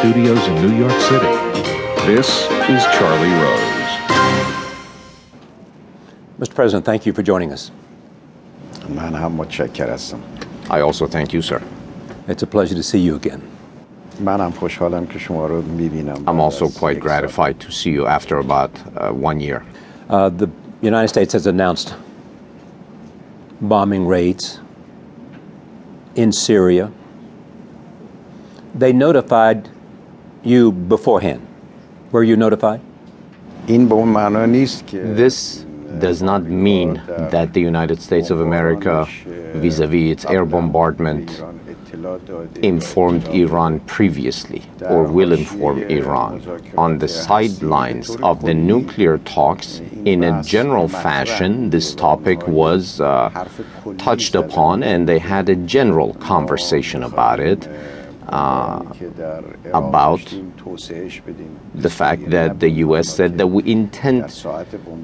studios in New York City. This is Charlie Rose. Mr. President, thank you for joining us. من هم متشکر هستم I also thank you, sir. It's a pleasure to see you again. من هم خوشحالم که شما رو میبینم I'm also quite gratified to see you after about uh, one year. Uh, the United States has announced bombing raids in Syria. they notified you beforehand. Were you notified? This does not mean that the United States of America, vis a vis its air bombardment, informed Iran previously or will inform Iran on the sidelines of the nuclear talks. In a general fashion, this topic was uh, touched upon and they had a general conversation about it uh, about the fact that the U.S. said that we intend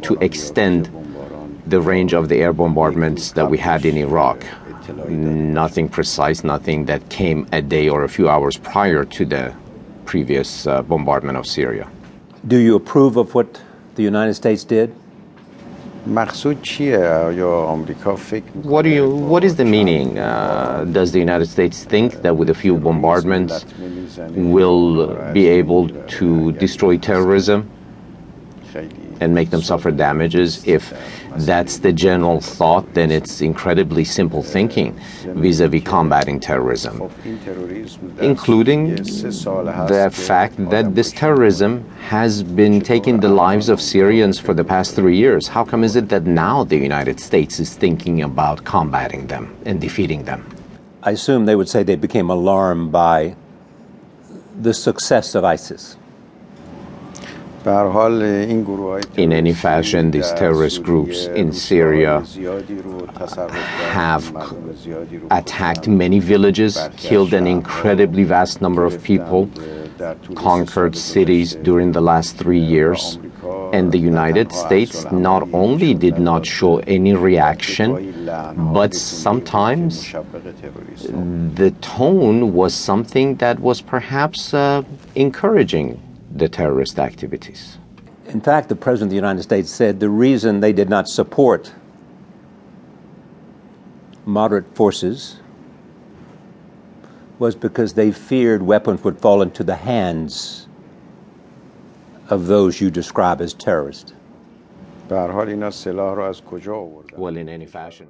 to extend the range of the air bombardments that we had in Iraq. Nothing precise, nothing that came a day or a few hours prior to the previous uh, bombardment of Syria. Do you approve of what the United States did? What do you? What is the meaning? Uh, does the United States think that with a few bombardments, will be able to destroy terrorism? and make them suffer damages. If that's the general thought, then it's incredibly simple thinking vis a vis combating terrorism, including the fact that this terrorism has been taking the lives of Syrians for the past three years. How come is it that now the United States is thinking about combating them and defeating them? I assume they would say they became alarmed by the success of ISIS. In any fashion, these terrorist groups in Syria have attacked many villages, killed an incredibly vast number of people, conquered cities during the last three years. And the United States not only did not show any reaction, but sometimes the tone was something that was perhaps uh, encouraging the terrorist activities. In fact, the President of the United States said the reason they did not support moderate forces was because they feared weapons would fall into the hands of those you describe as terrorists. Well, in any fashion.